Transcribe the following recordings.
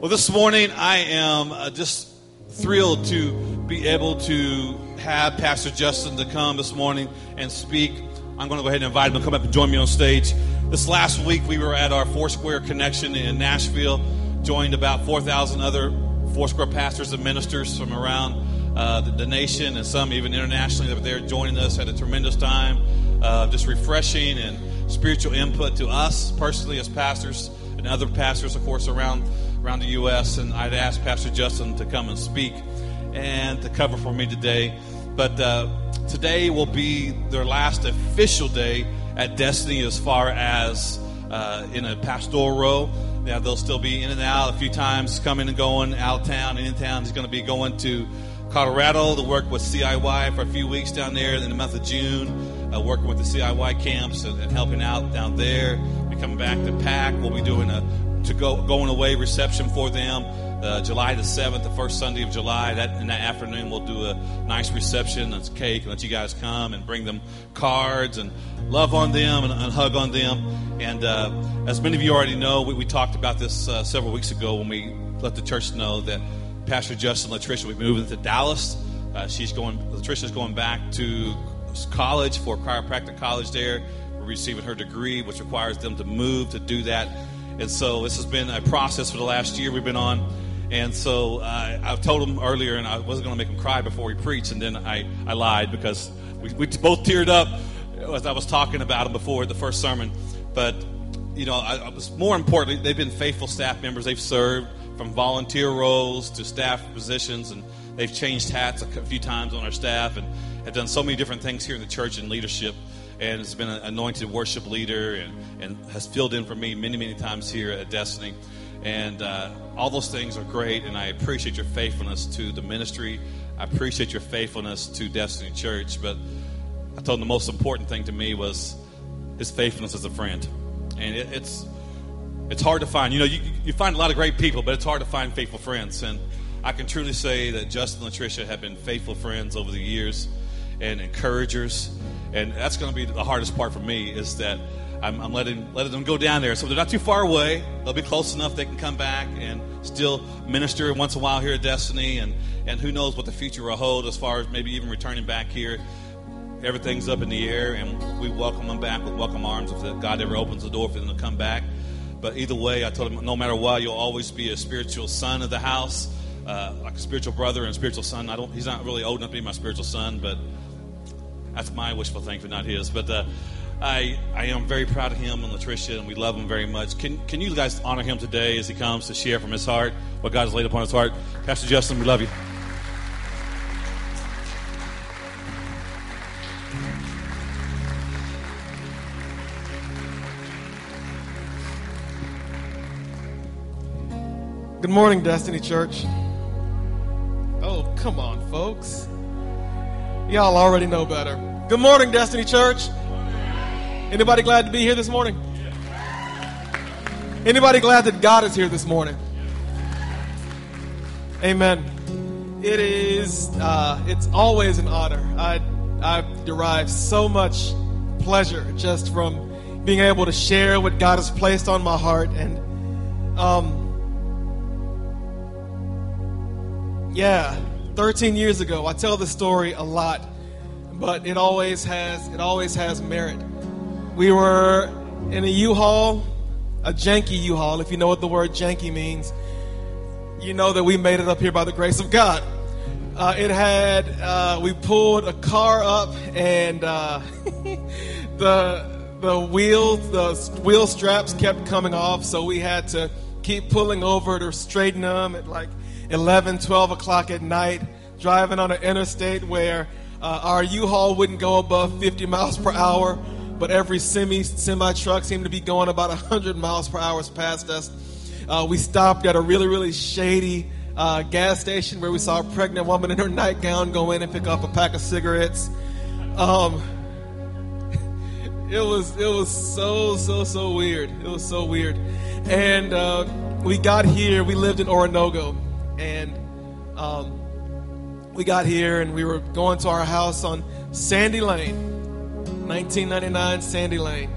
Well, this morning I am uh, just thrilled to be able to have Pastor Justin to come this morning and speak. I'm going to go ahead and invite him to come up and join me on stage. This last week we were at our Foursquare Connection in Nashville, joined about 4,000 other Foursquare pastors and ministers from around uh, the, the, nation and some even internationally that were there joining us. Had a tremendous time, uh, just refreshing and spiritual input to us personally as pastors and other pastors, of course, around around the U.S. And I'd asked Pastor Justin to come and speak and to cover for me today. But uh, today will be their last official day at Destiny as far as uh, in a pastoral role. Yeah, they'll still be in and out a few times, coming and going, out of town and in town. He's going to be going to Colorado to work with CIY for a few weeks down there in the month of June, uh, working with the CIY camps and, and helping out down there. Be coming back to PAC. We'll be doing a to go going away reception for them. Uh, July the seventh, the first Sunday of July. That in that afternoon, we'll do a nice reception. It's cake, and let you guys come and bring them cards and love on them and, and hug on them. And uh, as many of you already know, we, we talked about this uh, several weeks ago when we let the church know that Pastor Justin Latricia will be moving to Dallas. Uh, she's going. Latricia's going back to college for chiropractic college there, receiving her degree, which requires them to move to do that and so this has been a process for the last year we've been on. And so uh, I told him earlier, and I wasn't going to make him cry before we preached, and then I, I lied because we, we both teared up as I was talking about him before the first sermon. But, you know, I, I was more importantly, they've been faithful staff members. They've served from volunteer roles to staff positions, and they've changed hats a few times on our staff and have done so many different things here in the church and leadership and has been an anointed worship leader and, and has filled in for me many, many times here at Destiny. And uh, all those things are great, and I appreciate your faithfulness to the ministry. I appreciate your faithfulness to Destiny Church. But I told him the most important thing to me was his faithfulness as a friend. And it, it's it's hard to find. You know, you, you find a lot of great people, but it's hard to find faithful friends. And I can truly say that Justin and Latricia have been faithful friends over the years and encouragers and that's going to be the hardest part for me is that I'm, I'm, letting letting them go down there. So they're not too far away. They'll be close enough they can come back and still minister once in a while here at Destiny. And and who knows what the future will hold as far as maybe even returning back here. Everything's up in the air, and we welcome them back with welcome arms if God ever opens the door for them to come back. But either way, I told them no matter what, you'll always be a spiritual son of the house, uh, like a spiritual brother and spiritual son. I don't. He's not really old enough to be my spiritual son, but that's my wishful thinking, not his. But uh, I, I am very proud of him and Latricia, and we love him very much. Can, can you guys honor him today as he comes to share from his heart what God has laid upon his heart? Pastor Justin, we love you. Good morning, Destiny Church. Oh, come on, folks. Y'all already know better. Good morning, Destiny Church. Anybody glad to be here this morning? Anybody glad that God is here this morning? Amen. It is. Uh, it's always an honor. I I derive so much pleasure just from being able to share what God has placed on my heart and um yeah 13 years ago. I tell the story a lot, but it always has it always has merit. We were in a U-Haul, a janky U-Haul. If you know what the word janky means, you know that we made it up here by the grace of God. Uh, it had uh, we pulled a car up and uh, the the wheels the wheel straps kept coming off, so we had to keep pulling over to straighten them at like 11, 12 o'clock at night, driving on an interstate where uh, our U-Haul wouldn't go above 50 miles per hour, but every semi semi truck seemed to be going about 100 miles per hour past us. Uh, we stopped at a really really shady uh, gas station where we saw a pregnant woman in her nightgown go in and pick up a pack of cigarettes. Um, it was it was so so so weird. It was so weird, and uh, we got here. We lived in Oronogo and um, we got here and we were going to our house on Sandy Lane, 1999 Sandy Lane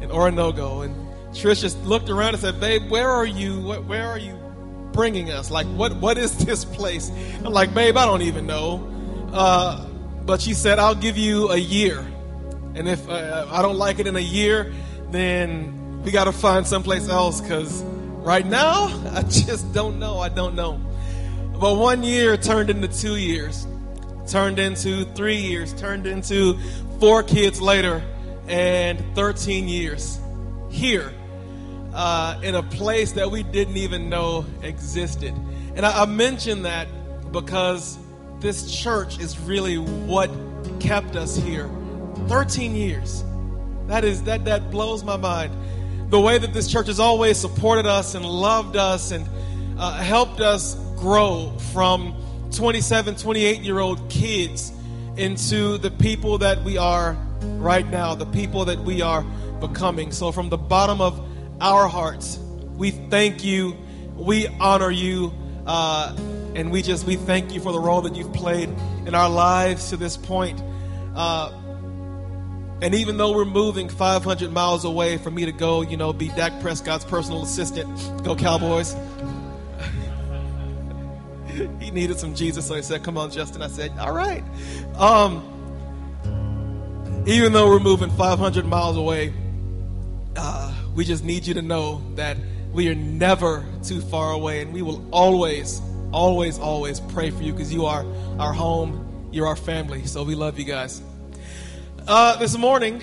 in Oronogo. And Trish just looked around and said, "Babe, where are you? Where are you bringing us? Like, what, what is this place? I'm like, babe, I don't even know. Uh, but she said, I'll give you a year. And if uh, I don't like it in a year, then we got to find someplace else because right now, I just don't know. I don't know. But one year turned into two years, turned into three years, turned into four kids later, and 13 years here uh, in a place that we didn't even know existed. And I, I mention that because this church is really what kept us here 13 years. That is that that blows my mind. The way that this church has always supported us and loved us and uh, helped us grow from 27, 28 year old kids into the people that we are right now, the people that we are becoming. So, from the bottom of our hearts, we thank you, we honor you, uh, and we just we thank you for the role that you've played in our lives to this point. Uh, and even though we're moving 500 miles away for me to go, you know, be Dak Prescott's personal assistant, go Cowboys. Needed some Jesus, so he said, "Come on, Justin." I said, "All right." Um, even though we're moving 500 miles away, uh, we just need you to know that we are never too far away, and we will always, always, always pray for you because you are our home, you're our family. So we love you guys. Uh, this morning,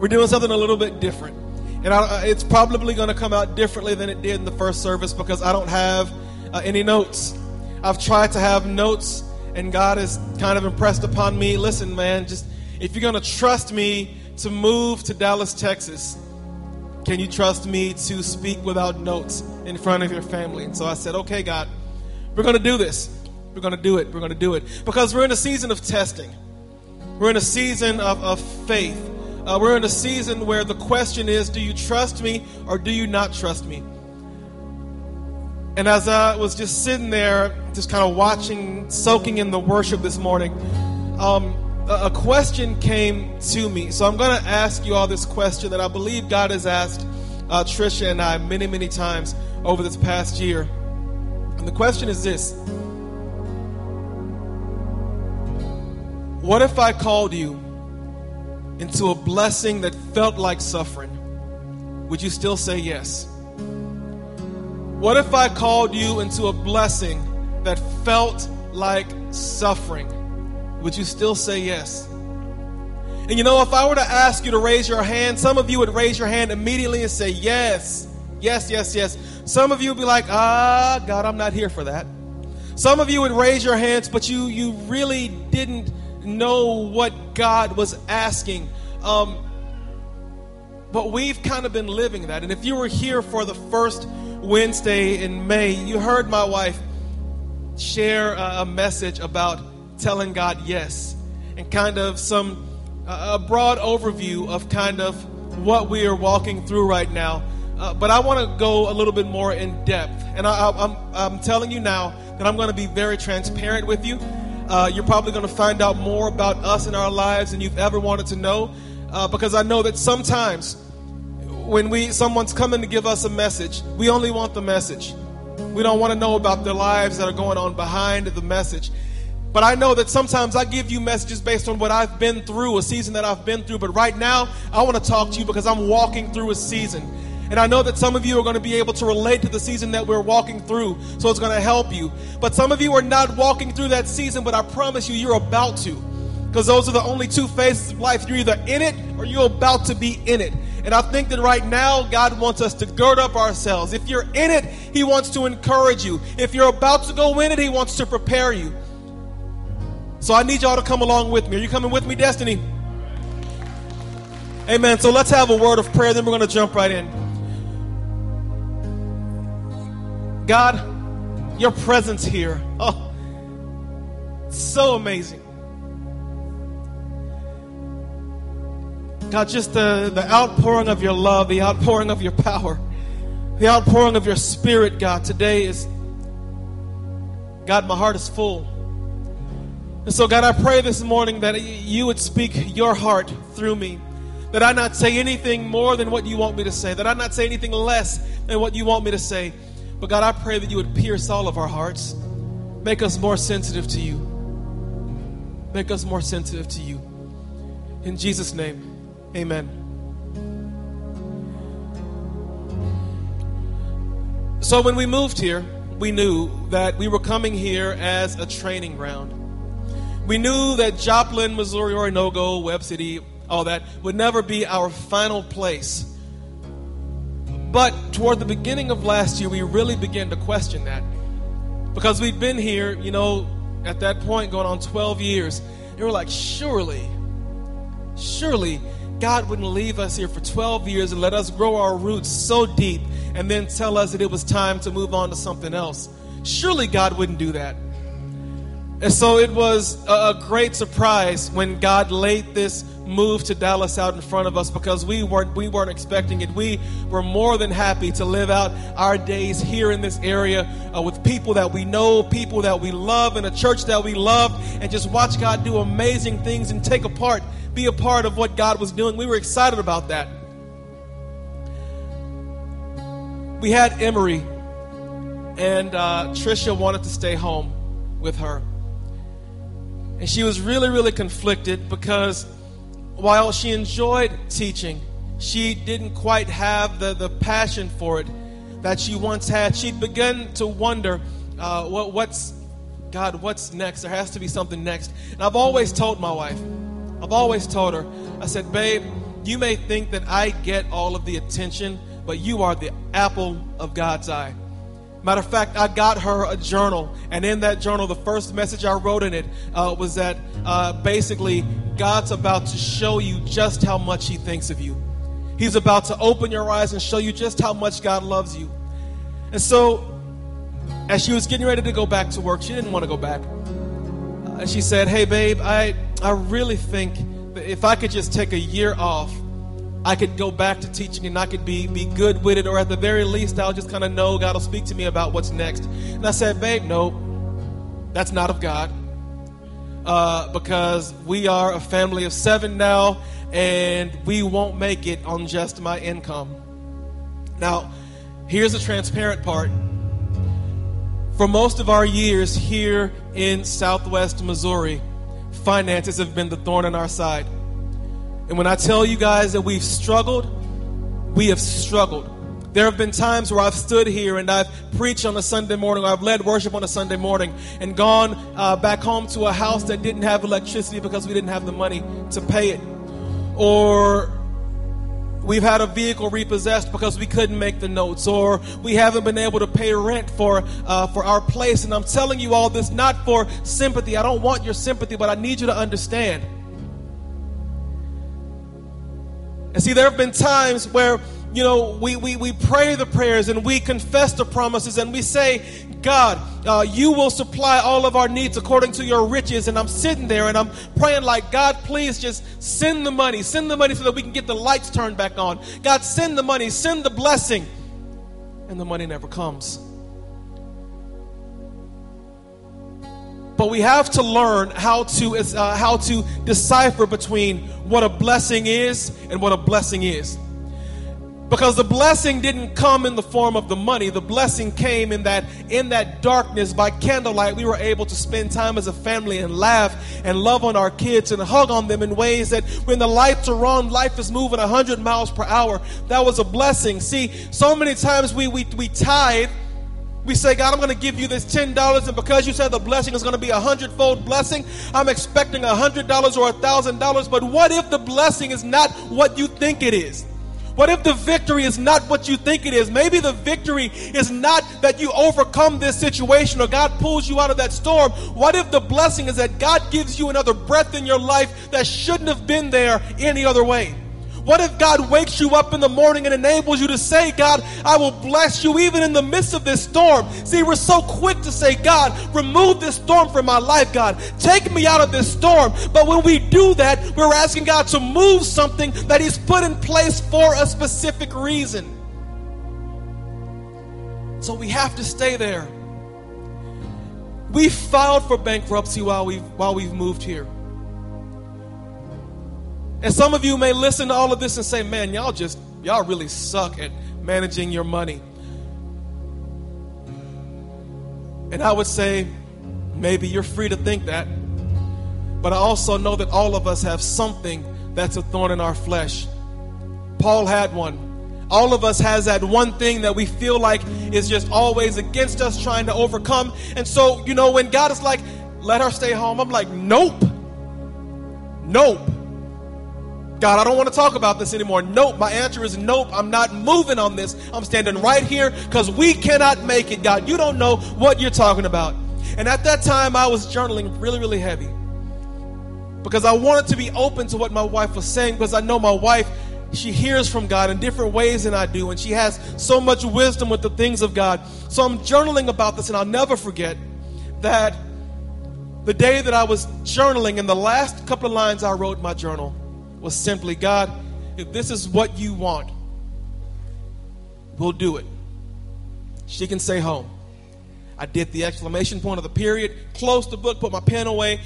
we're doing something a little bit different. And I, it's probably going to come out differently than it did in the first service because I don't have uh, any notes. I've tried to have notes, and God has kind of impressed upon me listen, man, just if you're going to trust me to move to Dallas, Texas, can you trust me to speak without notes in front of your family? And so I said, okay, God, we're going to do this. We're going to do it. We're going to do it. Because we're in a season of testing, we're in a season of, of faith. Uh, we're in a season where the question is do you trust me or do you not trust me? And as I was just sitting there, just kind of watching, soaking in the worship this morning, um, a, question came to me. So I'm going to ask you all this question that I believe God has asked uh, Trisha and I many, many times over this past year. And the question is this What if I called you into a blessing that felt like suffering, would you still say yes? What if I called you into a blessing that felt like suffering? Would you still say yes? And you know, if I were to ask you to raise your hand, some of you would raise your hand immediately and say yes. Yes, yes, yes. Some of you would be like, ah, God, I'm not here for that. Some of you would raise your hands, but you you really didn't know what God was asking. Um, but we've kind of been living that. And if you were here for the first Wednesday in May, you heard my wife share a message about telling God yes and kind of some a broad overview of kind of what we are walking through right now. Uh, but I want to go a little bit more in depth. And I, I'm, I'm telling you now that I'm going to be very transparent with you. Uh, you're probably going to find out more about us and our lives than you've ever wanted to know, uh, because I know that sometimes when we someone's coming to give us a message, we only want the message. We don't want to know about their lives that are going on behind the message. But I know that sometimes I give you messages based on what I've been through, a season that I've been through. But right now, I want to talk to you because I'm walking through a season. And I know that some of you are going to be able to relate to the season that we're walking through, so it's going to help you. But some of you are not walking through that season, but I promise you, you're about to. Because those are the only two phases of life. You're either in it or you're about to be in it. And I think that right now, God wants us to gird up ourselves. If you're in it, He wants to encourage you. If you're about to go in it, He wants to prepare you. So I need y'all to come along with me. Are you coming with me, Destiny? Amen. So let's have a word of prayer, then we're going to jump right in. God, your presence here. Oh, so amazing. God, just the, the outpouring of your love, the outpouring of your power, the outpouring of your spirit, God, today is, God, my heart is full. And so, God, I pray this morning that you would speak your heart through me. That I not say anything more than what you want me to say. That I not say anything less than what you want me to say. But God, I pray that you would pierce all of our hearts. Make us more sensitive to you. Make us more sensitive to you. In Jesus' name, amen. So when we moved here, we knew that we were coming here as a training ground. We knew that Joplin, Missouri, Oronogo, Webb City, all that would never be our final place. But toward the beginning of last year, we really began to question that. Because we'd been here, you know, at that point going on 12 years. And we're like, surely, surely God wouldn't leave us here for 12 years and let us grow our roots so deep and then tell us that it was time to move on to something else. Surely God wouldn't do that. And so it was a great surprise when God laid this move to Dallas out in front of us because we weren't we weren't expecting it. We were more than happy to live out our days here in this area uh, with people that we know, people that we love, in a church that we love, and just watch God do amazing things and take a part, be a part of what God was doing. We were excited about that. We had Emery, and uh, Trisha wanted to stay home with her. And she was really, really conflicted because while she enjoyed teaching, she didn't quite have the, the passion for it that she once had. She'd begun to wonder uh, what, what's, God, what's next? There has to be something next. And I've always told my wife, I've always told her, I said, babe, you may think that I get all of the attention, but you are the apple of God's eye. Matter of fact, I got her a journal, and in that journal, the first message I wrote in it uh, was that uh, basically God's about to show you just how much He thinks of you. He's about to open your eyes and show you just how much God loves you. And so, as she was getting ready to go back to work, she didn't want to go back. Uh, and she said, Hey, babe, I, I really think that if I could just take a year off, I could go back to teaching and I could be, be good with it, or at the very least, I'll just kind of know God will speak to me about what's next. And I said, Babe, no, that's not of God. Uh, because we are a family of seven now, and we won't make it on just my income. Now, here's the transparent part. For most of our years here in southwest Missouri, finances have been the thorn in our side. And when I tell you guys that we've struggled, we have struggled. There have been times where I've stood here and I've preached on a Sunday morning, or I've led worship on a Sunday morning, and gone uh, back home to a house that didn't have electricity because we didn't have the money to pay it. Or we've had a vehicle repossessed because we couldn't make the notes, or we haven't been able to pay rent for uh, for our place. And I'm telling you all this not for sympathy. I don't want your sympathy, but I need you to understand And see, there have been times where, you know, we, we, we pray the prayers and we confess the promises and we say, God, uh, you will supply all of our needs according to your riches. And I'm sitting there and I'm praying like, God, please just send the money. Send the money so that we can get the lights turned back on. God, send the money. Send the blessing. And the money never comes. But we have to learn how to, uh, how to decipher between what a blessing is and what a blessing is. Because the blessing didn't come in the form of the money. The blessing came in that in that darkness by candlelight we were able to spend time as a family and laugh and love on our kids and hug on them in ways that when the lights are on, life is moving 100 miles per hour. That was a blessing. See, so many times we we, we tithe we say, God, I'm going to give you this $10, and because you said the blessing is going to be a hundredfold blessing, I'm expecting a $100 or a $1,000. But what if the blessing is not what you think it is? What if the victory is not what you think it is? Maybe the victory is not that you overcome this situation or God pulls you out of that storm. What if the blessing is that God gives you another breath in your life that shouldn't have been there any other way? What if God wakes you up in the morning and enables you to say, God, I will bless you even in the midst of this storm? See, we're so quick to say, God, remove this storm from my life, God. Take me out of this storm. But when we do that, we're asking God to move something that He's put in place for a specific reason. So we have to stay there. We filed for bankruptcy while we've, while we've moved here. And some of you may listen to all of this and say, man, y'all just, y'all really suck at managing your money. And I would say, maybe you're free to think that. But I also know that all of us have something that's a thorn in our flesh. Paul had one. All of us has that one thing that we feel like is just always against us trying to overcome. And so, you know, when God is like, let her stay home, I'm like, nope. Nope. God, I don't want to talk about this anymore. Nope. My answer is nope. I'm not moving on this. I'm standing right here because we cannot make it, God. You don't know what you're talking about. And at that time, I was journaling really, really heavy because I wanted to be open to what my wife was saying because I know my wife she hears from God in different ways than I do, and she has so much wisdom with the things of God. So I'm journaling about this, and I'll never forget that the day that I was journaling, in the last couple of lines I wrote in my journal was simply God, if this is what you want, we'll do it. She can stay home. I did the exclamation point of the period, closed the book, put my pen away,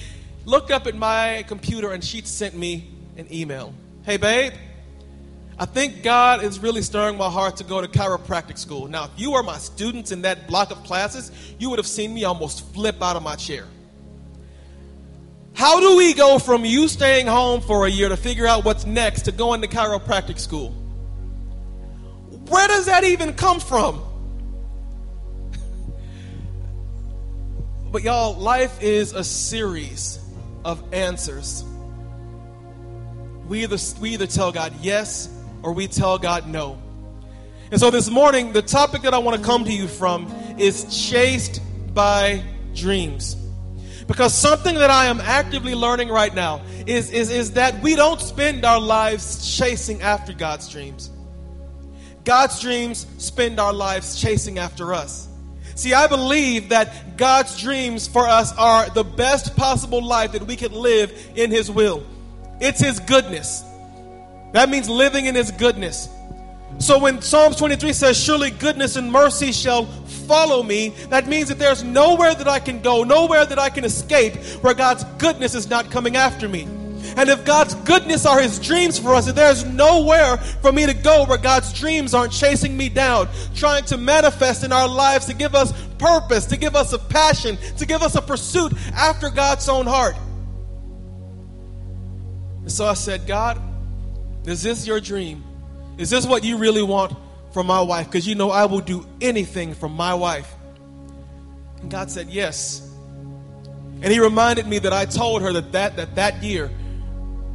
looked up at my computer, and she sent me an email. Hey, babe, I think God is really stirring my heart to go to chiropractic school. Now, if you were my students in that block of classes, you would have seen me almost flip out of my chair. How do we go from you staying home for a year to figure out what's next to going to chiropractic school? Where does that even come from? but y'all, life is a series of answers. We either, we either tell God yes or we tell God no. And so this morning, the topic that I want to come to you from is chased by dreams. Because something that I am actively learning right now is, is, is that we don't spend our lives chasing after God's dreams. God's dreams spend our lives chasing after us. See, I believe that God's dreams for us are the best possible life that we can live in His will. It's His goodness. That means living in His goodness. So when Psalms 23 says, Surely goodness and mercy shall follow me, that means that there's nowhere that I can go, nowhere that I can escape where God's goodness is not coming after me. And if God's goodness are His dreams for us, if there's nowhere for me to go where God's dreams aren't chasing me down, trying to manifest in our lives to give us purpose, to give us a passion, to give us a pursuit after God's own heart. And so I said, God, is this your dream? Is this what you really want from my wife? Because you know I will do anything for my wife. And God said, Yes. And He reminded me that I told her that that, that, that year,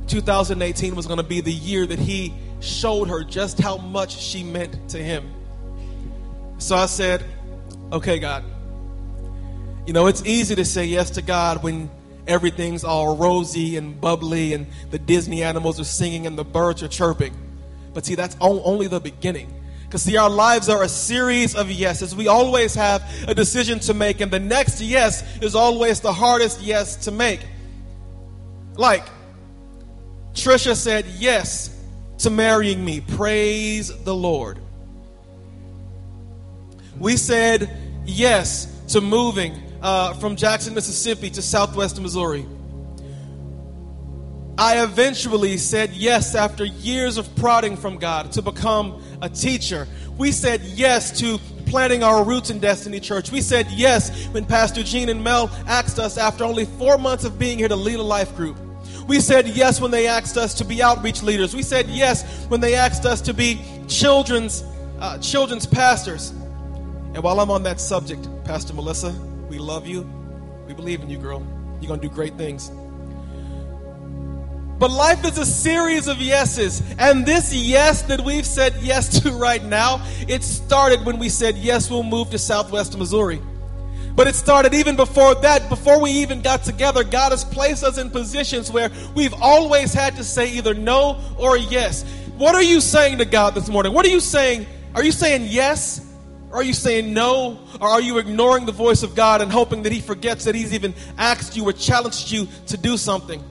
2018, was going to be the year that He showed her just how much she meant to Him. So I said, Okay, God. You know, it's easy to say yes to God when everything's all rosy and bubbly and the Disney animals are singing and the birds are chirping. But see, that's only the beginning. Because see, our lives are a series of yeses. We always have a decision to make, and the next yes is always the hardest yes to make. Like, Trisha said yes to marrying me. Praise the Lord. We said yes to moving uh, from Jackson, Mississippi to Southwest Missouri. I eventually said yes after years of prodding from God to become a teacher. We said yes to planting our roots in Destiny Church. We said yes when Pastor Gene and Mel asked us after only four months of being here to lead a life group. We said yes when they asked us to be outreach leaders. We said yes when they asked us to be children's uh, children's pastors. And while I'm on that subject, Pastor Melissa, we love you. We believe in you, girl. You're going to do great things. But life is a series of yeses. And this yes that we've said yes to right now, it started when we said, yes, we'll move to Southwest Missouri. But it started even before that, before we even got together. God has placed us in positions where we've always had to say either no or yes. What are you saying to God this morning? What are you saying? Are you saying yes Or are you saying no? Or are you ignoring the voice of God and hoping that He forgets that He's even asked you or challenged you to do something?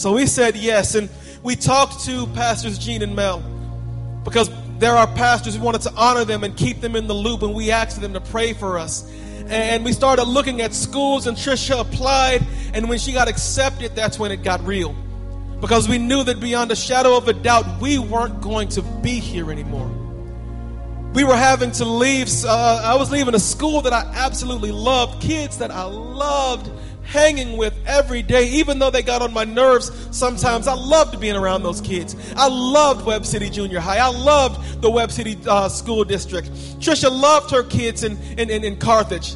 So we said yes. And we talked to Pastors Gene and Mel because there are pastors we wanted to honor them and keep them in the loop. And we asked them to pray for us. And we started looking at schools, and Trisha applied. And when she got accepted, that's when it got real. because we knew that beyond a shadow of a doubt, we weren't going to be here anymore. We were having to leave. Uh, I was leaving a school that I absolutely loved, kids that I loved hanging with every day, even though they got on my nerves sometimes. I loved being around those kids. I loved Webb City Junior High. I loved the Webb City uh, School District. Trisha loved her kids in, in, in, in Carthage.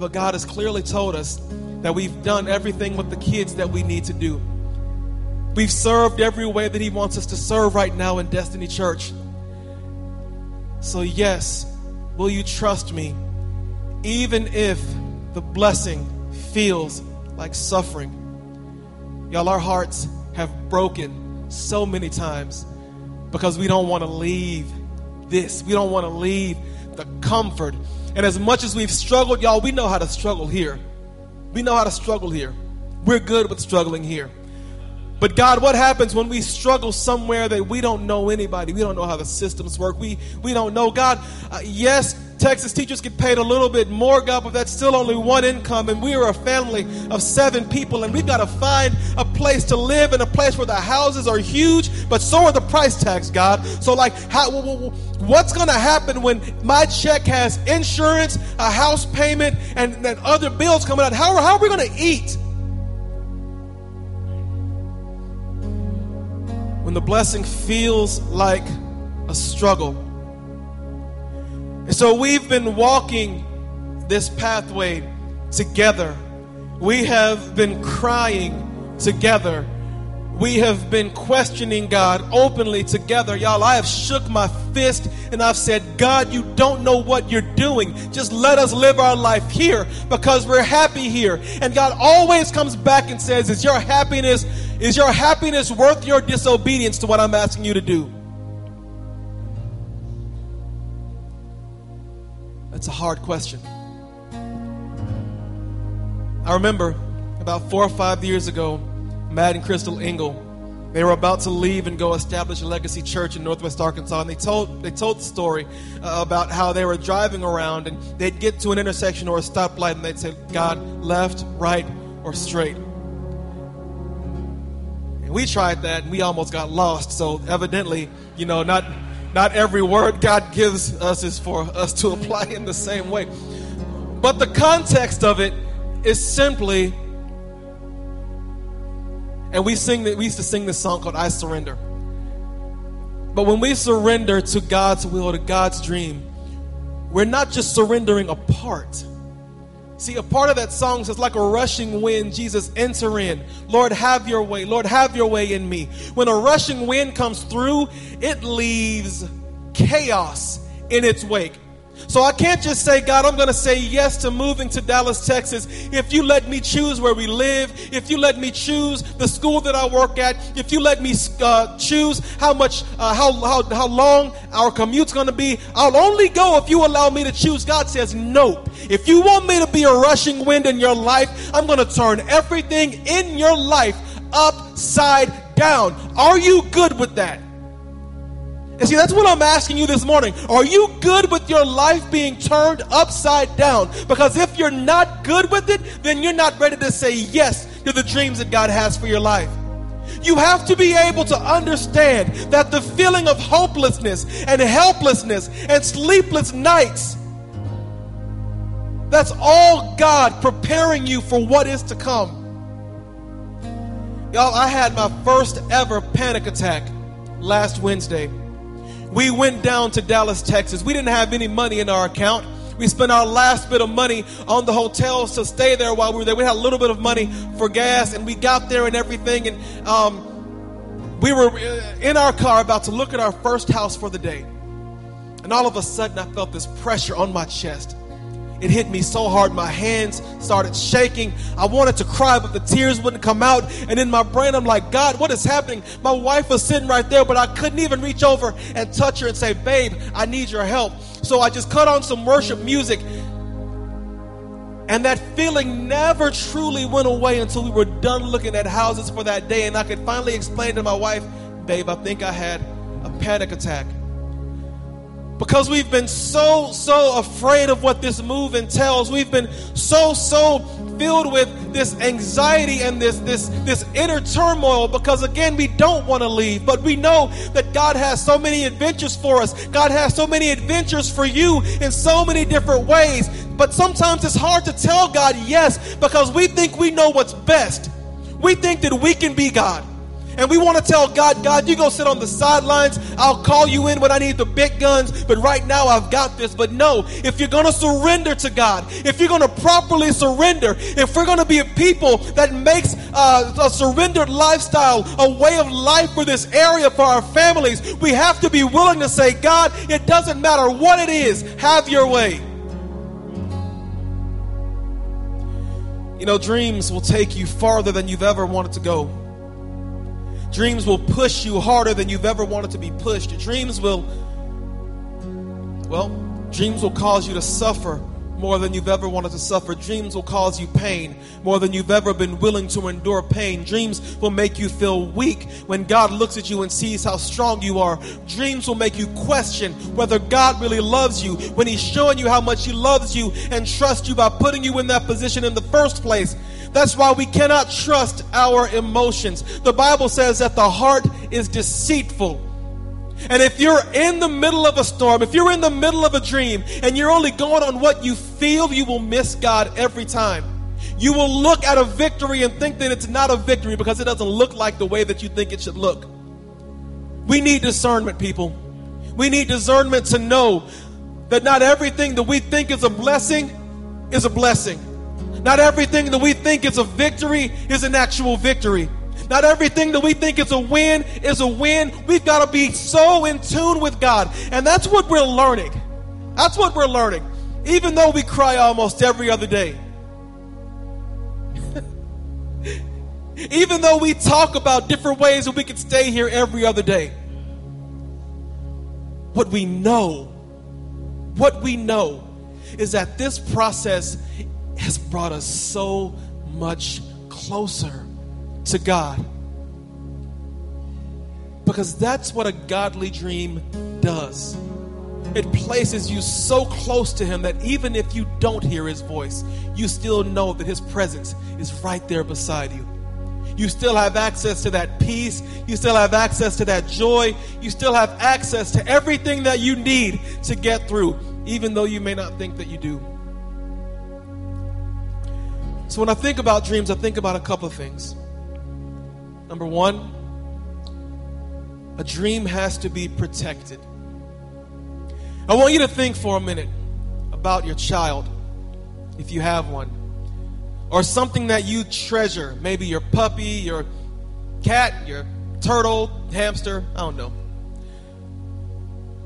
But God has clearly told us that we've done everything with the kids that we need to do. We've served every way that He wants us to serve right now in Destiny Church. So, yes, will you trust me, even if the blessing feels like suffering? Y'all, our hearts have broken so many times because we don't want to leave this. We don't want to leave the comfort. And as much as we've struggled, y'all, we know how to struggle here. We know how to struggle here. We're good with struggling here. But God, what happens when we struggle somewhere that we don't know anybody? We don't know how the systems work. We we don't know God. Uh, yes, Texas teachers get paid a little bit more, God, but that's still only one income, and we are a family of seven people, and we've got to find a place to live and a place where the houses are huge, but so are the price tags, God. So, like, how, what's going to happen when my check has insurance, a house payment, and, and other bills coming out? How, how are we going to eat? when the blessing feels like a struggle. And so we've been walking this pathway together. We have been crying together. We have been questioning God openly together. Y'all, I have shook my fist and I've said, God, you don't know what you're doing. Just let us live our life here because we're happy here. And God always comes back and says, Is your happiness is your happiness worth your disobedience to what I'm asking you to do? That's a hard question. I remember about four or five years ago, Matt and Crystal Engel, they were about to leave and go establish a legacy church in Northwest Arkansas, and they told they told the story uh, about how they were driving around and they'd get to an intersection or a stoplight and they'd say, "God, left, right, or straight." And we tried that and we almost got lost. So evidently, you know, not not every word God gives us is for us to apply in the same way. But the context of it is simply and we sing that we used to sing this song called I Surrender. But when we surrender to God's will, to God's dream, we're not just surrendering a part See, a part of that song says, like a rushing wind, Jesus, enter in. Lord, have your way. Lord, have your way in me. When a rushing wind comes through, it leaves chaos in its wake. So I can't just say, God, I'm going to say yes to moving to Dallas, Texas. If you let me choose where we live, if you let me choose the school that I work at, if you let me uh, choose how much, uh, how, how, how long our commute's going to be, I'll only go if you allow me to choose. God says, nope. If you want me to be a rushing wind in your life, I'm going to turn everything in your life upside down. Are you good with that? And see, that's what I'm asking you this morning. Are you good with your life being turned upside down? Because if you're not good with it, then you're not ready to say yes to the dreams that God has for your life. You have to be able to understand that the feeling of hopelessness and helplessness and sleepless nights, that's all God preparing you for what is to come. Y'all, I had my first ever panic attack last Wednesday. We went down to Dallas, Texas. We didn't have any money in our account. We spent our last bit of money on the hotels to stay there while we were there. We had a little bit of money for gas, and we got there and everything. And um, we were uh, in our car about to look at our first house for the day. And all of a sudden, I felt this pressure on my chest. It hit me so hard, my hands started shaking. I wanted to cry, but the tears wouldn't come out. And in my brain, I'm like, God, what is happening? My wife was sitting right there, but I couldn't even reach over and touch her and say, Babe, I need your help. So I just cut on some worship music. And that feeling never truly went away until we were done looking at houses for that day. And I could finally explain to my wife, Babe, I think I had a panic attack. Because we've been so, so afraid of what this move entails. We've been so, so filled with this anxiety and this, this, this inner turmoil because, again, we don't want to leave. But we know that God has so many adventures for us. God has so many adventures for you in so many different ways. But sometimes it's hard to tell God yes because we think we know what's best. We think that we can be God. And we want to tell God, God, you go sit on the sidelines. I'll call you in when I need the big guns, but right now I've got this. But no, if you're going to surrender to God, if you're going to properly surrender, if we're going to be a people that makes uh, a surrendered lifestyle a way of life for this area, for our families, we have to be willing to say, God, it doesn't matter what it is, have your way. You know, dreams will take you farther than you've ever wanted to go. Dreams will push you harder than you've ever wanted to be pushed. Dreams will, well, dreams will cause you to suffer more than you've ever wanted to suffer. Dreams will cause you pain more than you've ever been willing to endure pain. Dreams will make you feel weak when God looks at you and sees how strong you are. Dreams will make you question whether God really loves you when He's showing you how much He loves you and trusts you by putting you in that position in the first place. That's why we cannot trust our emotions. The Bible says that the heart is deceitful. And if you're in the middle of a storm, if you're in the middle of a dream, and you're only going on what you feel, you will miss God every time. You will look at a victory and think that it's not a victory because it doesn't look like the way that you think it should look. We need discernment, people. We need discernment to know that not everything that we think is a blessing is a blessing. Not everything that we think is a victory is an actual victory. Not everything that we think is a win is a win. We've got to be so in tune with God. And that's what we're learning. That's what we're learning. Even though we cry almost every other day. Even though we talk about different ways that we can stay here every other day. What we know, what we know is that this process has brought us so much closer to God. Because that's what a godly dream does. It places you so close to Him that even if you don't hear His voice, you still know that His presence is right there beside you. You still have access to that peace. You still have access to that joy. You still have access to everything that you need to get through, even though you may not think that you do. So when I think about dreams, I think about a couple of things. Number one, a dream has to be protected. I want you to think for a minute about your child, if you have one, or something that you treasure. Maybe your puppy, your cat, your turtle, hamster, I don't know.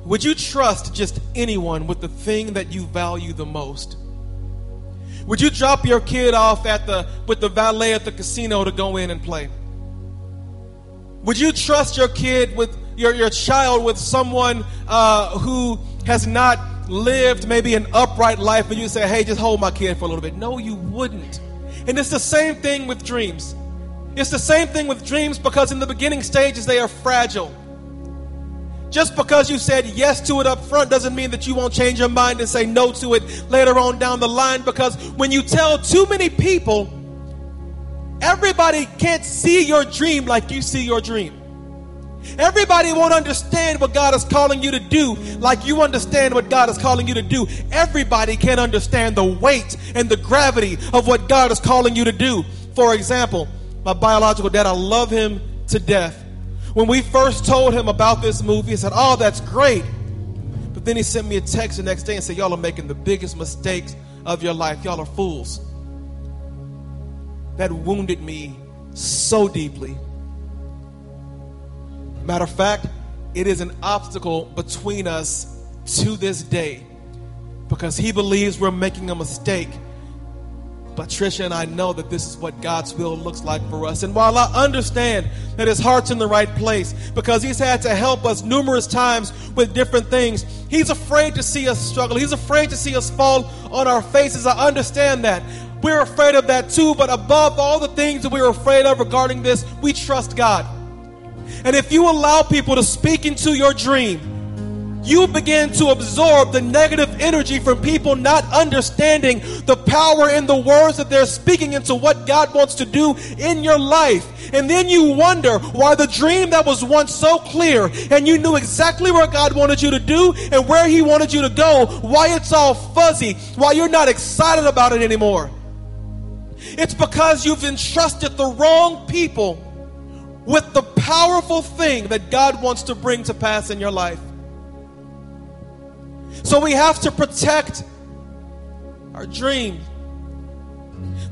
Would you trust just anyone with the thing that you value the most? Would you drop your kid off at the with the valet at the casino to go in and play? Would you trust your kid with your, your child with someone uh, who has not lived maybe an upright life and you say, hey, just hold my kid for a little bit? No, you wouldn't. And it's the same thing with dreams. It's the same thing with dreams because in the beginning stages they are fragile. Just because you said yes to it up front doesn't mean that you won't change your mind and say no to it later on down the line. Because when you tell too many people, everybody can't see your dream like you see your dream. Everybody won't understand what God is calling you to do like you understand what God is calling you to do. Everybody can't understand the weight and the gravity of what God is calling you to do. For example, my biological dad, I love him to death. When we first told him about this movie, he said, Oh, that's great. But then he sent me a text the next day and said, Y'all are making the biggest mistakes of your life. Y'all are fools. That wounded me so deeply. Matter of fact, it is an obstacle between us to this day because he believes we're making a mistake but Trisha and I know that this is what God's will looks like for us. And while I understand that his heart's in the right place because he's had to help us numerous times with different things, he's afraid to see us struggle. He's afraid to see us fall on our faces. I understand that. We're afraid of that too, but above all the things that we're afraid of regarding this, we trust God. And if you allow people to speak into your dream, you begin to absorb the negative energy from people not understanding the power in the words that they're speaking into what God wants to do in your life. And then you wonder why the dream that was once so clear and you knew exactly what God wanted you to do and where He wanted you to go, why it's all fuzzy, why you're not excited about it anymore. It's because you've entrusted the wrong people with the powerful thing that God wants to bring to pass in your life. So we have to protect our dream.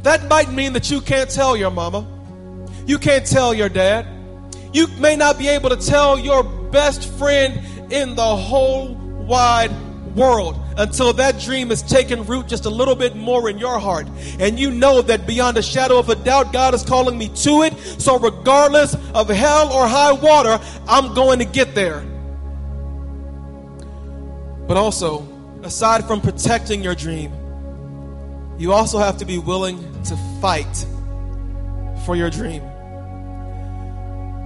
That might mean that you can't tell your mama. You can't tell your dad. You may not be able to tell your best friend in the whole wide world until that dream has taken root just a little bit more in your heart. And you know that beyond a shadow of a doubt, God is calling me to it. So, regardless of hell or high water, I'm going to get there. But also, aside from protecting your dream, you also have to be willing to fight for your dream.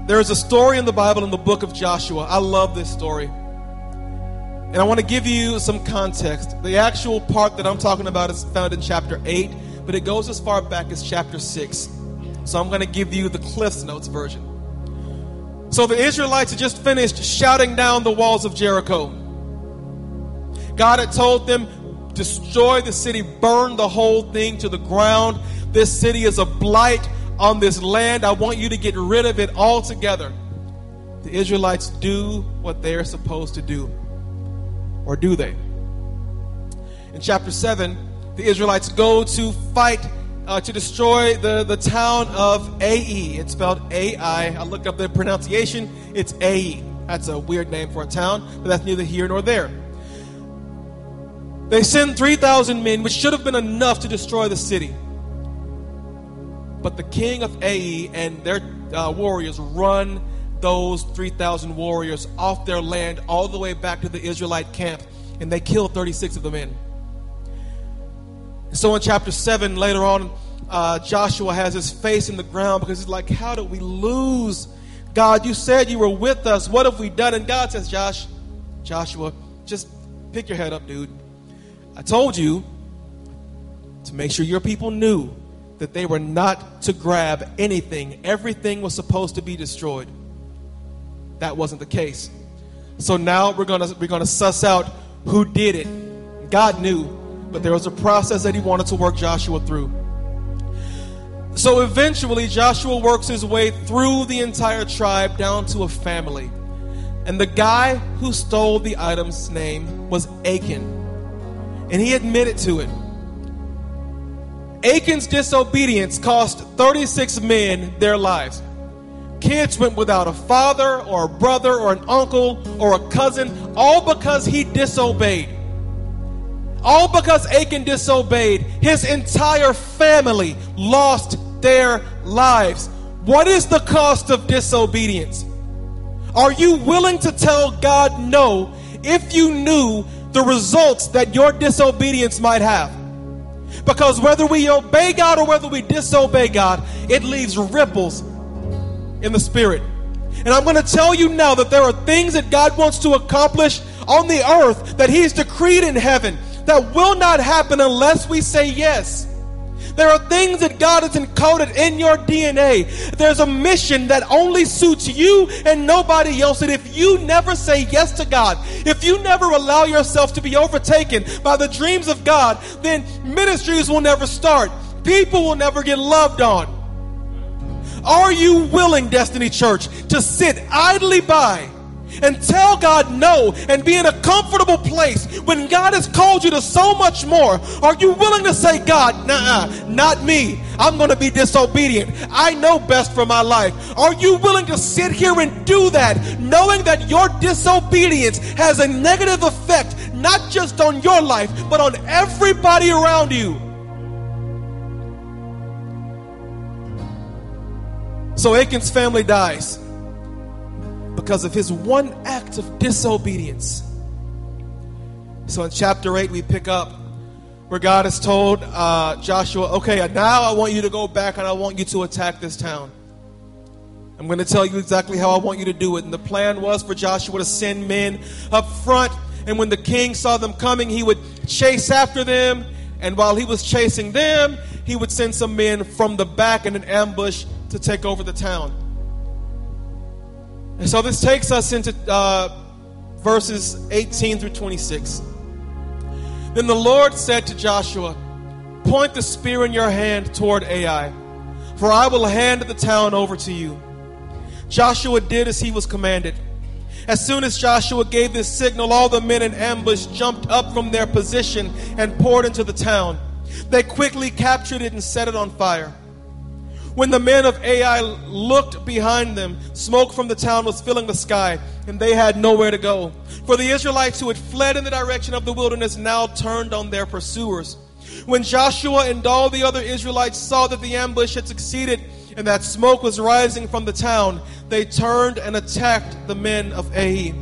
There is a story in the Bible in the book of Joshua. I love this story. And I want to give you some context. The actual part that I'm talking about is found in chapter 8, but it goes as far back as chapter 6. So I'm going to give you the Cliff's Notes version. So the Israelites had just finished shouting down the walls of Jericho. God had told them, destroy the city, burn the whole thing to the ground. This city is a blight on this land. I want you to get rid of it altogether. The Israelites do what they are supposed to do. Or do they? In chapter 7, the Israelites go to fight uh, to destroy the, the town of Ai. It's spelled Ai. I looked up the pronunciation. It's Ai. That's a weird name for a town, but that's neither here nor there. They send 3,000 men, which should have been enough to destroy the city. But the king of Ai and their uh, warriors run those 3,000 warriors off their land all the way back to the Israelite camp, and they kill 36 of the men. So in chapter 7, later on, uh, Joshua has his face in the ground because he's like, How did we lose? God, you said you were with us. What have we done? And God says, Josh, Joshua, just pick your head up, dude. I told you to make sure your people knew that they were not to grab anything. Everything was supposed to be destroyed. That wasn't the case. So now we're gonna we're gonna suss out who did it. God knew, but there was a process that he wanted to work Joshua through. So eventually Joshua works his way through the entire tribe down to a family. And the guy who stole the item's name was Achan. And he admitted to it. Achan's disobedience cost 36 men their lives. Kids went without a father or a brother or an uncle or a cousin, all because he disobeyed. All because Achan disobeyed. His entire family lost their lives. What is the cost of disobedience? Are you willing to tell God no if you knew the results that your disobedience might have. Because whether we obey God or whether we disobey God, it leaves ripples in the spirit. And I'm going to tell you now that there are things that God wants to accomplish on the earth that He's decreed in heaven that will not happen unless we say yes. There are things that God has encoded in your DNA. There's a mission that only suits you and nobody else. And if you never say yes to God, if you never allow yourself to be overtaken by the dreams of God, then ministries will never start. People will never get loved on. Are you willing, Destiny Church, to sit idly by and tell God no and be in a comfortable place when God has called you to so much more? Are you willing to say, God, nah, not me. I'm going to be disobedient. I know best for my life. Are you willing to sit here and do that, knowing that your disobedience has a negative effect, not just on your life, but on everybody around you? So Achan's family dies because of his one act of disobedience. So in chapter 8, we pick up where God has told uh, Joshua, okay, now I want you to go back and I want you to attack this town. I'm going to tell you exactly how I want you to do it. And the plan was for Joshua to send men up front. And when the king saw them coming, he would chase after them. And while he was chasing them, he would send some men from the back in an ambush to take over the town. And so this takes us into uh, verses 18 through 26. Then the Lord said to Joshua, Point the spear in your hand toward Ai, for I will hand the town over to you. Joshua did as he was commanded. As soon as Joshua gave this signal, all the men in ambush jumped up from their position and poured into the town. They quickly captured it and set it on fire. When the men of Ai looked behind them, smoke from the town was filling the sky, and they had nowhere to go. For the Israelites who had fled in the direction of the wilderness now turned on their pursuers. When Joshua and all the other Israelites saw that the ambush had succeeded and that smoke was rising from the town, they turned and attacked the men of Ai.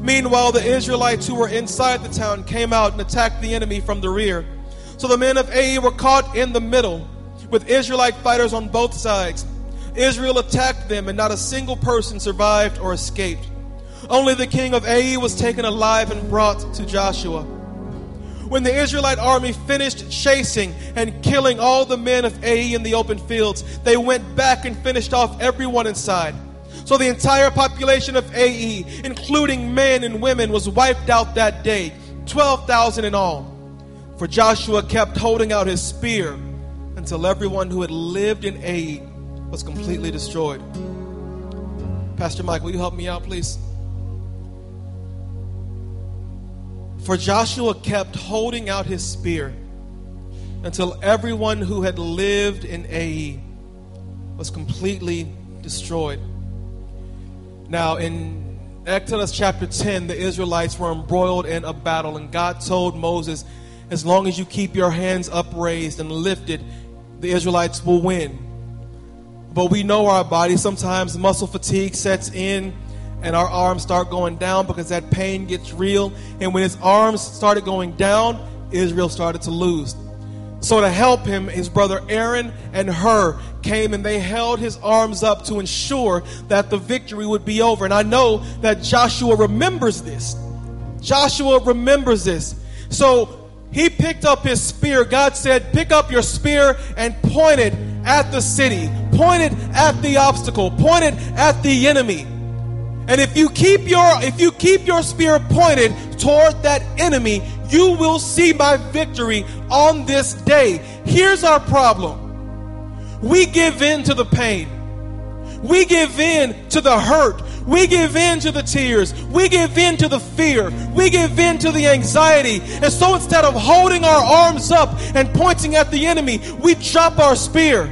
Meanwhile, the Israelites who were inside the town came out and attacked the enemy from the rear. So the men of Ai were caught in the middle with Israelite fighters on both sides. Israel attacked them, and not a single person survived or escaped. Only the king of Ai was taken alive and brought to Joshua. When the Israelite army finished chasing and killing all the men of Ai in the open fields, they went back and finished off everyone inside. So the entire population of Ai, including men and women, was wiped out that day 12,000 in all. For Joshua kept holding out his spear until everyone who had lived in Ai was completely destroyed. Pastor Mike, will you help me out, please? For Joshua kept holding out his spear until everyone who had lived in Ai was completely destroyed. Now, in Exodus chapter 10, the Israelites were embroiled in a battle, and God told Moses, As long as you keep your hands upraised and lifted, the Israelites will win. But we know our body, sometimes muscle fatigue sets in and our arms start going down because that pain gets real. And when his arms started going down, Israel started to lose. So, to help him, his brother Aaron and Hur came and they held his arms up to ensure that the victory would be over. And I know that Joshua remembers this. Joshua remembers this. So, he picked up his spear. God said, Pick up your spear and point it at the city, point it at the obstacle, point it at the enemy. And if you keep your if you keep your spear pointed toward that enemy, you will see my victory on this day. Here's our problem. We give in to the pain. We give in to the hurt. We give in to the tears. We give in to the fear. We give in to the anxiety. And so instead of holding our arms up and pointing at the enemy, we drop our spear.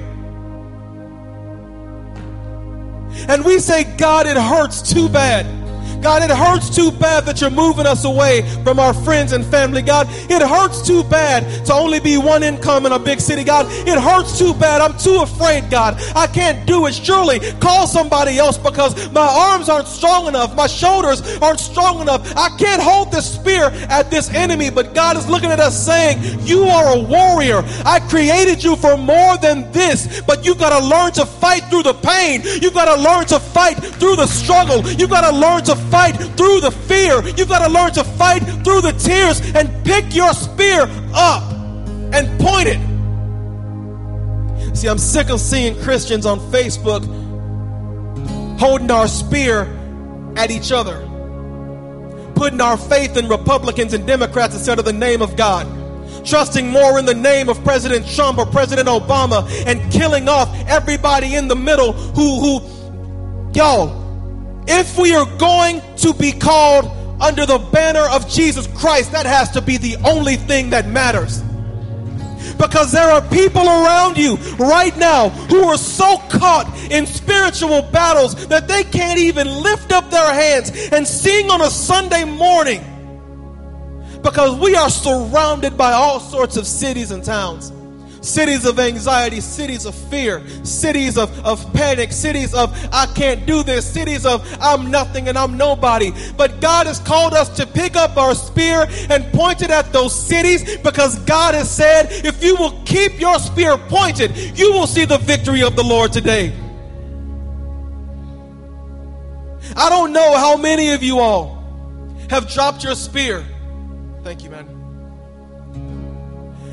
And we say, God, it hurts too bad. God, it hurts too bad that you're moving us away from our friends and family. God, it hurts too bad to only be one income in a big city. God, it hurts too bad. I'm too afraid, God. I can't do it. Surely call somebody else because my arms aren't strong enough. My shoulders aren't strong enough. I can't hold this spear at this enemy. But God is looking at us saying, You are a warrior. I created you for more than this. But you've got to learn to fight through the pain. You've got to learn to fight through the struggle. You've got to learn to fight through the fear. You've got to learn to fight through the tears and pick your spear up and point it. See, I'm sick of seeing Christians on Facebook holding our spear at each other, putting our faith in Republicans and Democrats instead of the name of God trusting more in the name of President Trump or President Obama and killing off everybody in the middle who who y'all if we are going to be called under the banner of Jesus Christ, that has to be the only thing that matters. Because there are people around you right now who are so caught in spiritual battles that they can't even lift up their hands and sing on a Sunday morning. Because we are surrounded by all sorts of cities and towns cities of anxiety, cities of fear, cities of, of panic, cities of I can't do this, cities of I'm nothing and I'm nobody. But God has called us to pick up our spear and point it at those cities because God has said, if you will keep your spear pointed, you will see the victory of the Lord today. I don't know how many of you all have dropped your spear. Thank you, man.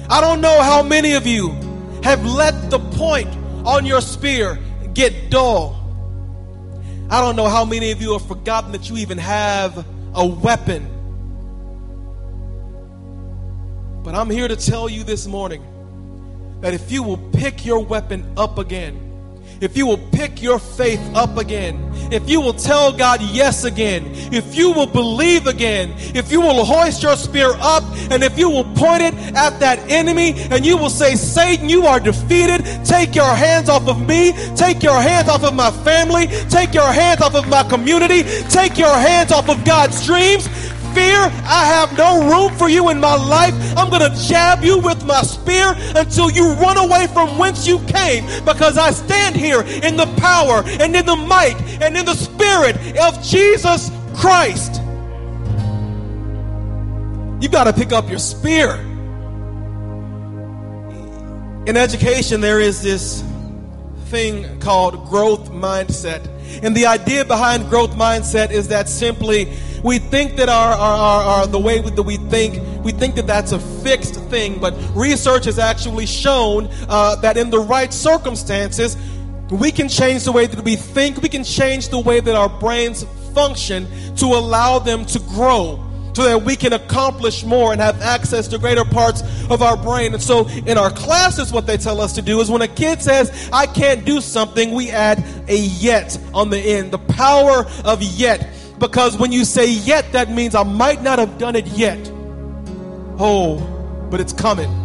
I don't know how many of you have let the point on your spear get dull. I don't know how many of you have forgotten that you even have a weapon. But I'm here to tell you this morning that if you will pick your weapon up again, if you will pick your faith up again, if you will tell God yes again, if you will believe again, if you will hoist your spear up, and if you will point it at that enemy, and you will say, Satan, you are defeated. Take your hands off of me. Take your hands off of my family. Take your hands off of my community. Take your hands off of God's dreams fear. I have no room for you in my life. I'm going to jab you with my spear until you run away from whence you came because I stand here in the power and in the might and in the spirit of Jesus Christ. You've got to pick up your spear. In education, there is this thing called growth mindset. And the idea behind growth mindset is that simply we think that our, our, our, our, the way that we think, we think that that's a fixed thing, but research has actually shown uh, that in the right circumstances, we can change the way that we think, we can change the way that our brains function to allow them to grow so that we can accomplish more and have access to greater parts of our brain. And so in our classes, what they tell us to do is when a kid says, I can't do something, we add a yet on the end, the power of yet. Because when you say yet, that means I might not have done it yet. Oh, but it's coming.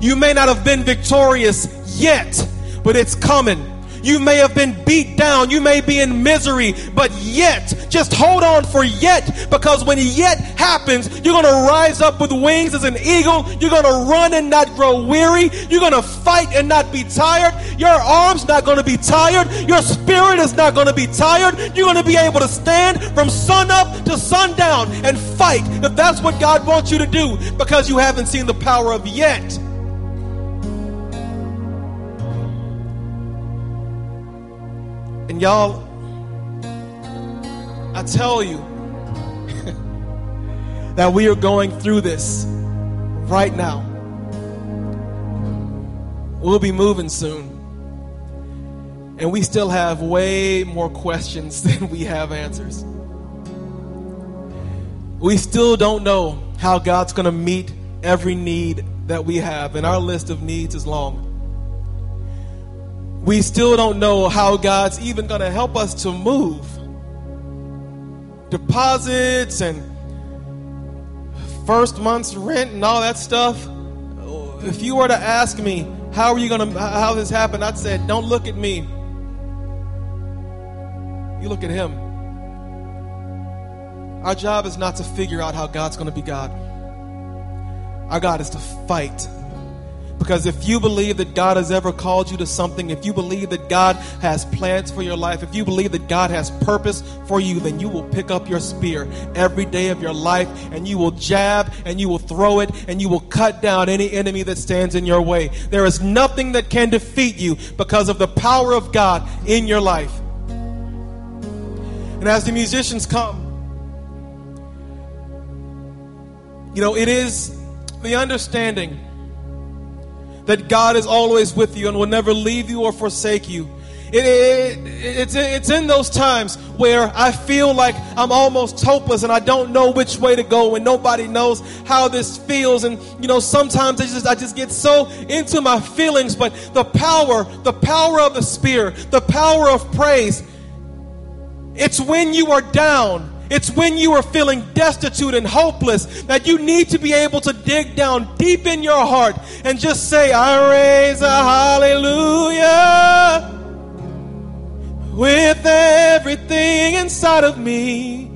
You may not have been victorious yet, but it's coming. You may have been beat down. You may be in misery, but yet, just hold on for yet, because when yet happens, you're going to rise up with wings as an eagle. You're going to run and not grow weary. You're going to fight and not be tired. Your arms not going to be tired. Your spirit is not going to be tired. You're going to be able to stand from sun up to sundown and fight if that's what God wants you to do because you haven't seen the power of yet. And y'all, I tell you that we are going through this right now. We'll be moving soon. And we still have way more questions than we have answers. We still don't know how God's going to meet every need that we have, and our list of needs is long we still don't know how God's even going to help us to move. Deposits and first month's rent and all that stuff. If you were to ask me, how are you going to, how this happened? I'd say, don't look at me. You look at Him. Our job is not to figure out how God's going to be God. Our God is to fight because if you believe that God has ever called you to something, if you believe that God has plans for your life, if you believe that God has purpose for you, then you will pick up your spear every day of your life and you will jab and you will throw it and you will cut down any enemy that stands in your way. There is nothing that can defeat you because of the power of God in your life. And as the musicians come, you know, it is the understanding that God is always with you and will never leave you or forsake you. It, it, it's, it's in those times where I feel like I'm almost hopeless and I don't know which way to go and nobody knows how this feels. And, you know, sometimes I just, I just get so into my feelings, but the power, the power of the Spirit, the power of praise, it's when you are down it's when you are feeling destitute and hopeless that you need to be able to dig down deep in your heart and just say, I raise a hallelujah with everything inside of me.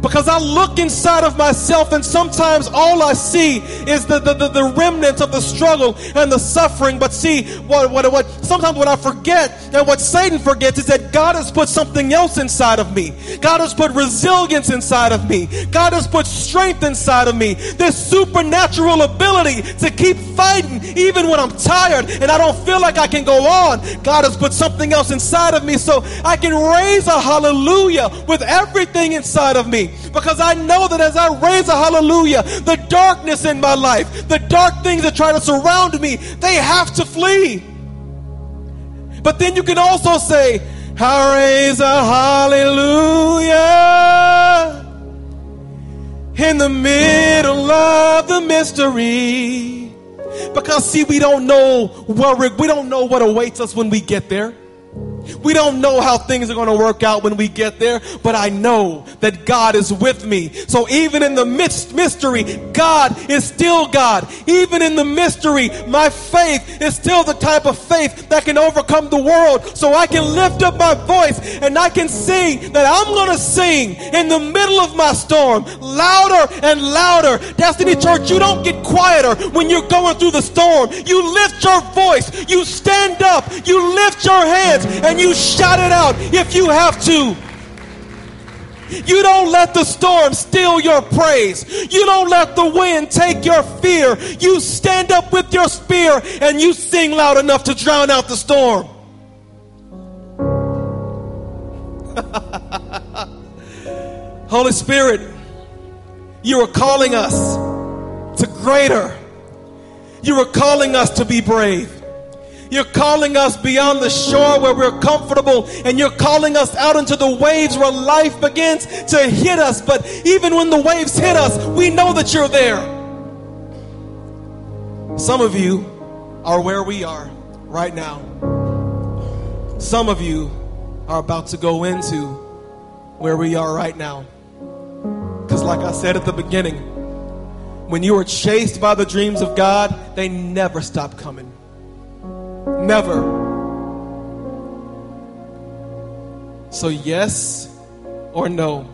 Because I look inside of myself and sometimes all I see is the, the, the, the remnants of the struggle and the suffering. But see, what, what, what, sometimes what I forget and what Satan forgets is that God has put something else inside of me. God has put resilience inside of me. God has put strength inside of me. This supernatural ability to keep fighting even when I'm tired and I don't feel like I can go on. God has put something else inside of me so I can raise a hallelujah with everything inside of me because I know that as I raise a hallelujah, the darkness in my life, the dark things that try to surround me, they have to flee. But then you can also say, I raise a hallelujah in the middle of the mystery. Because see, we don't know where we don't know what awaits us when we get there. We don't know how things are going to work out when we get there, but I know that God is with me. So even in the midst mystery, God is still God. Even in the mystery, my faith is still the type of faith that can overcome the world. So I can lift up my voice and I can sing that I'm going to sing in the middle of my storm, louder and louder. Destiny Church, you don't get quieter when you're going through the storm. You lift your voice, you stand up, you lift your hands, and you shout it out if you have to. You don't let the storm steal your praise. You don't let the wind take your fear. You stand up with your spear and you sing loud enough to drown out the storm. Holy Spirit, you are calling us to greater. You are calling us to be brave. You're calling us beyond the shore where we're comfortable, and you're calling us out into the waves where life begins to hit us. But even when the waves hit us, we know that you're there. Some of you are where we are right now. Some of you are about to go into where we are right now. Because, like I said at the beginning, when you are chased by the dreams of God, they never stop coming. Never. So, yes or no?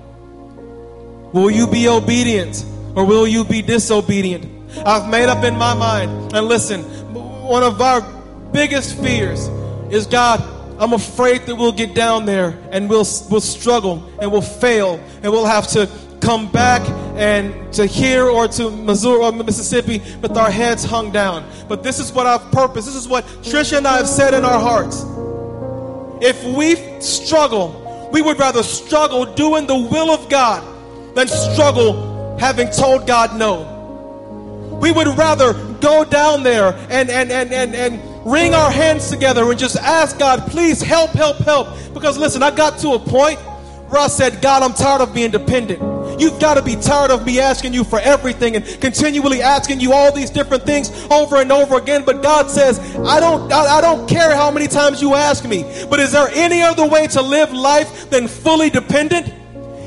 Will you be obedient or will you be disobedient? I've made up in my mind. And listen, one of our biggest fears is God, I'm afraid that we'll get down there and we'll, we'll struggle and we'll fail and we'll have to come back and to here or to Missouri or Mississippi with our heads hung down. But this is what I've purpose, this is what Trisha and I have said in our hearts. If we struggle, we would rather struggle doing the will of God than struggle having told God no. We would rather go down there and, and, and, and, and wring our hands together and just ask God, please help, help, help. Because listen, I got to a point where I said, God, I'm tired of being dependent. You've got to be tired of me asking you for everything and continually asking you all these different things over and over again. But God says, I don't, I, I don't care how many times you ask me. But is there any other way to live life than fully dependent?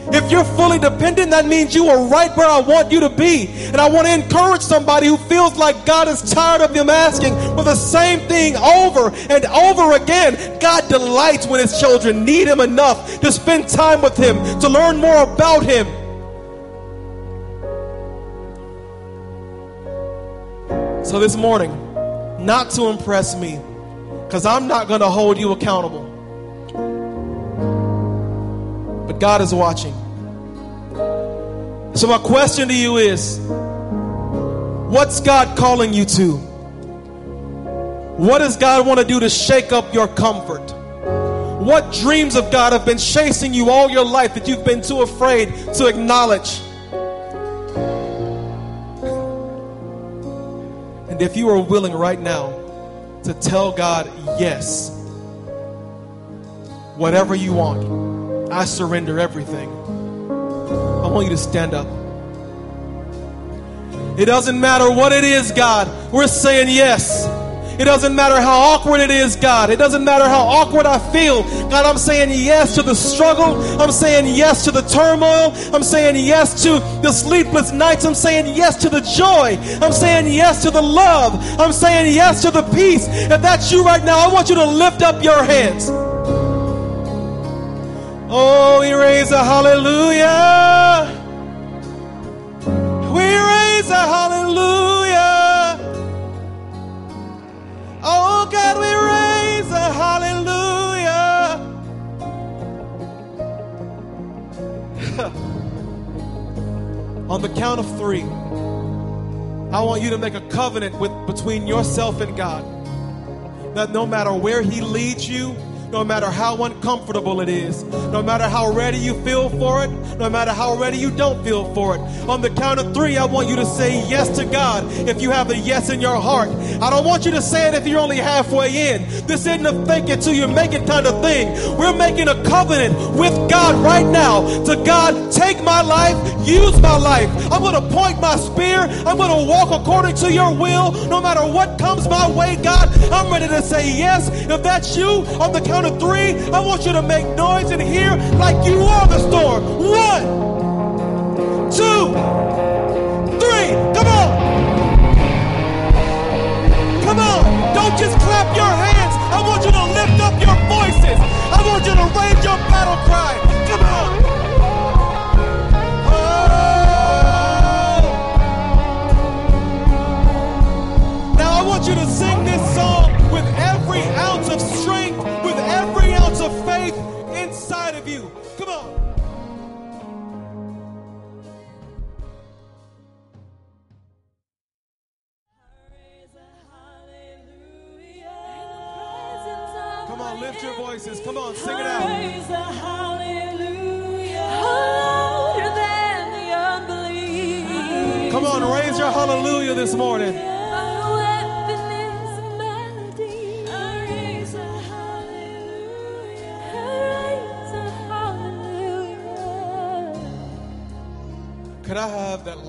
If you're fully dependent, that means you are right where I want you to be. And I want to encourage somebody who feels like God is tired of them asking for the same thing over and over again. God delights when his children need him enough to spend time with him, to learn more about him. So this morning, not to impress me, because I'm not going to hold you accountable. But God is watching. So, my question to you is what's God calling you to? What does God want to do to shake up your comfort? What dreams of God have been chasing you all your life that you've been too afraid to acknowledge? And if you are willing right now to tell God, yes, whatever you want, I surrender everything. I want you to stand up. It doesn't matter what it is, God. We're saying yes. It doesn't matter how awkward it is, God. It doesn't matter how awkward I feel. God, I'm saying yes to the struggle. I'm saying yes to the turmoil. I'm saying yes to the sleepless nights. I'm saying yes to the joy. I'm saying yes to the love. I'm saying yes to the peace. If that's you right now, I want you to lift up your hands. Oh, we raise a hallelujah. We raise a hallelujah. On the count of three, I want you to make a covenant with between yourself and God. That no matter where He leads you, no matter how uncomfortable it is, no matter how ready you feel for it, no matter how ready you don't feel for it. On the count of three, I want you to say yes to God if you have a yes in your heart. I don't want you to say it if you're only halfway in. This isn't a fake it till you make it kind of thing. We're making a covenant with God right now to God, take my life, use my life. I'm going to point my spear. I'm going to walk according to your will. No matter what comes my way, God, I'm ready to say yes. If that's you, on the count of three, I want you to make noise in here like you are the storm. One, two, three. Come on. Come on. Don't just clap your hands. I want you to lift up your voices. I want you to raise your battle cry. Come on. Oh. Now I want you to sing this song with every ounce of strength, of you. Come on. Come on, lift your voices. Come on, sing it out. Praise the hallelujah. Louder than the unbelief. Come on, raise your hallelujah this morning.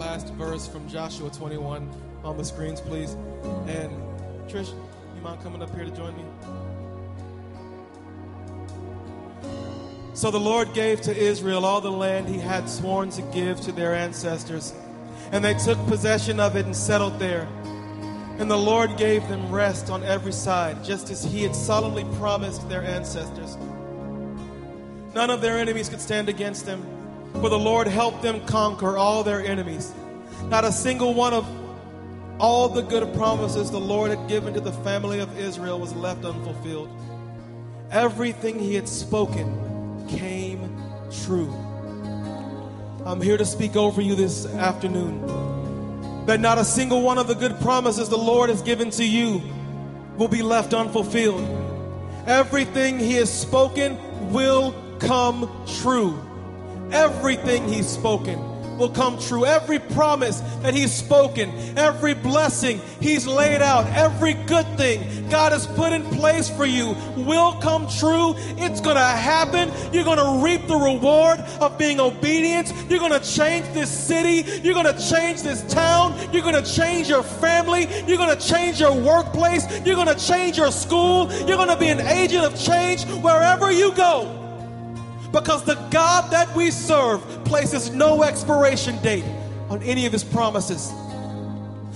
Last verse from Joshua 21 on the screens, please? And Trish, you mind coming up here to join me? So the Lord gave to Israel all the land he had sworn to give to their ancestors. And they took possession of it and settled there. And the Lord gave them rest on every side, just as he had solemnly promised their ancestors. None of their enemies could stand against them, for the Lord helped them conquer all their enemies. Not a single one of all the good promises the Lord had given to the family of Israel was left unfulfilled. Everything he had spoken came true. I'm here to speak over you this afternoon that not a single one of the good promises the Lord has given to you will be left unfulfilled. Everything He has spoken will come true. Everything He's spoken will come true. Every promise that He's spoken, every blessing He's laid out, every good thing God has put in place for you will come true. It's going to happen. You're going to reap the reward of being obedient. You're going to change this city. You're going to change this town. You're going to change your family. You're going to change your workplace. You're going to change your school. You're going to be an agent of change wherever you go. Because the God that we serve places no expiration date on any of his promises.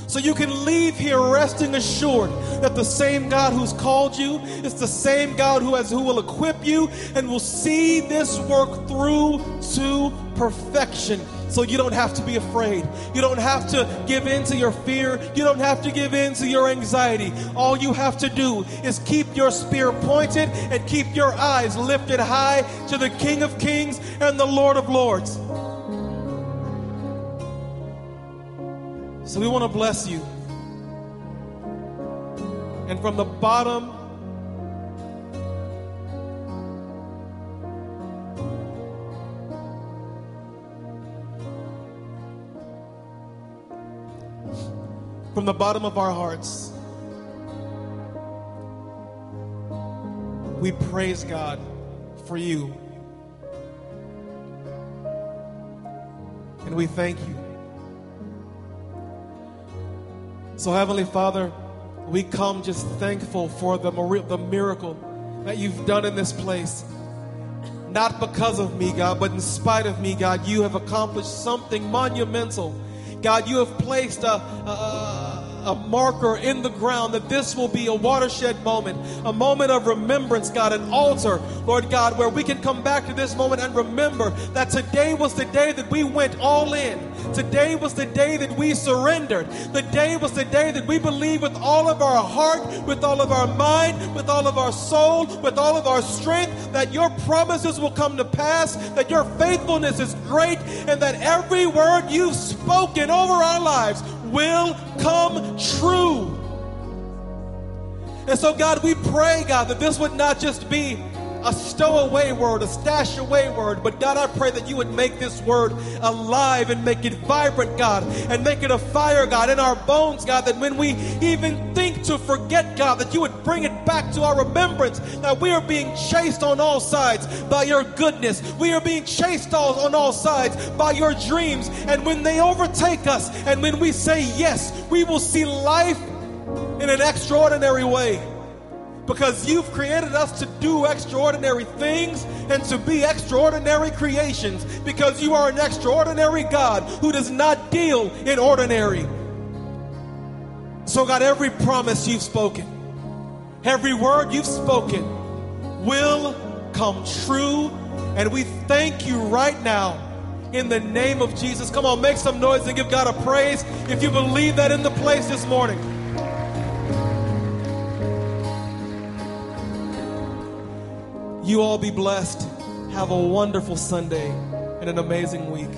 So you can leave here resting assured that the same God who's called you is the same God who has who will equip you and will see this work through to perfection. So you don't have to be afraid. You don't have to give in to your fear. You don't have to give in to your anxiety. All you have to do is keep your spear pointed and keep your eyes lifted high to the King of Kings and the Lord of Lords. So we want to bless you. And from the bottom from the bottom of our hearts, we praise God for you. And we thank you. So, Heavenly Father, we come just thankful for the, the miracle that you've done in this place. Not because of me, God, but in spite of me, God, you have accomplished something monumental. God, you have placed a, a, a marker in the ground that this will be a watershed moment, a moment of remembrance, God, an altar, Lord God, where we can come back to this moment and remember that today was the day that we went all in. Today was the day that we surrendered. The day was the day that we believed with all of our heart, with all of our mind, with all of our soul, with all of our strength that your promises will come to pass, that your faithfulness is great, and that every word you've spoken over our lives will come true. And so, God, we pray, God, that this would not just be a stowaway word, a stash away word, but God, I pray that you would make this word alive and make it vibrant, God, and make it a fire, God, in our bones, God, that when we even think to forget, God, that you would bring it back to our remembrance that we are being chased on all sides by your goodness. We are being chased all, on all sides by your dreams. And when they overtake us and when we say yes, we will see life in an extraordinary way because you've created us to do extraordinary things and to be extraordinary creations because you are an extraordinary God who does not deal in ordinary. So, God, every promise you've spoken, every word you've spoken will come true. And we thank you right now in the name of Jesus. Come on, make some noise and give God a praise if you believe that in the place this morning. You all be blessed. Have a wonderful Sunday and an amazing week.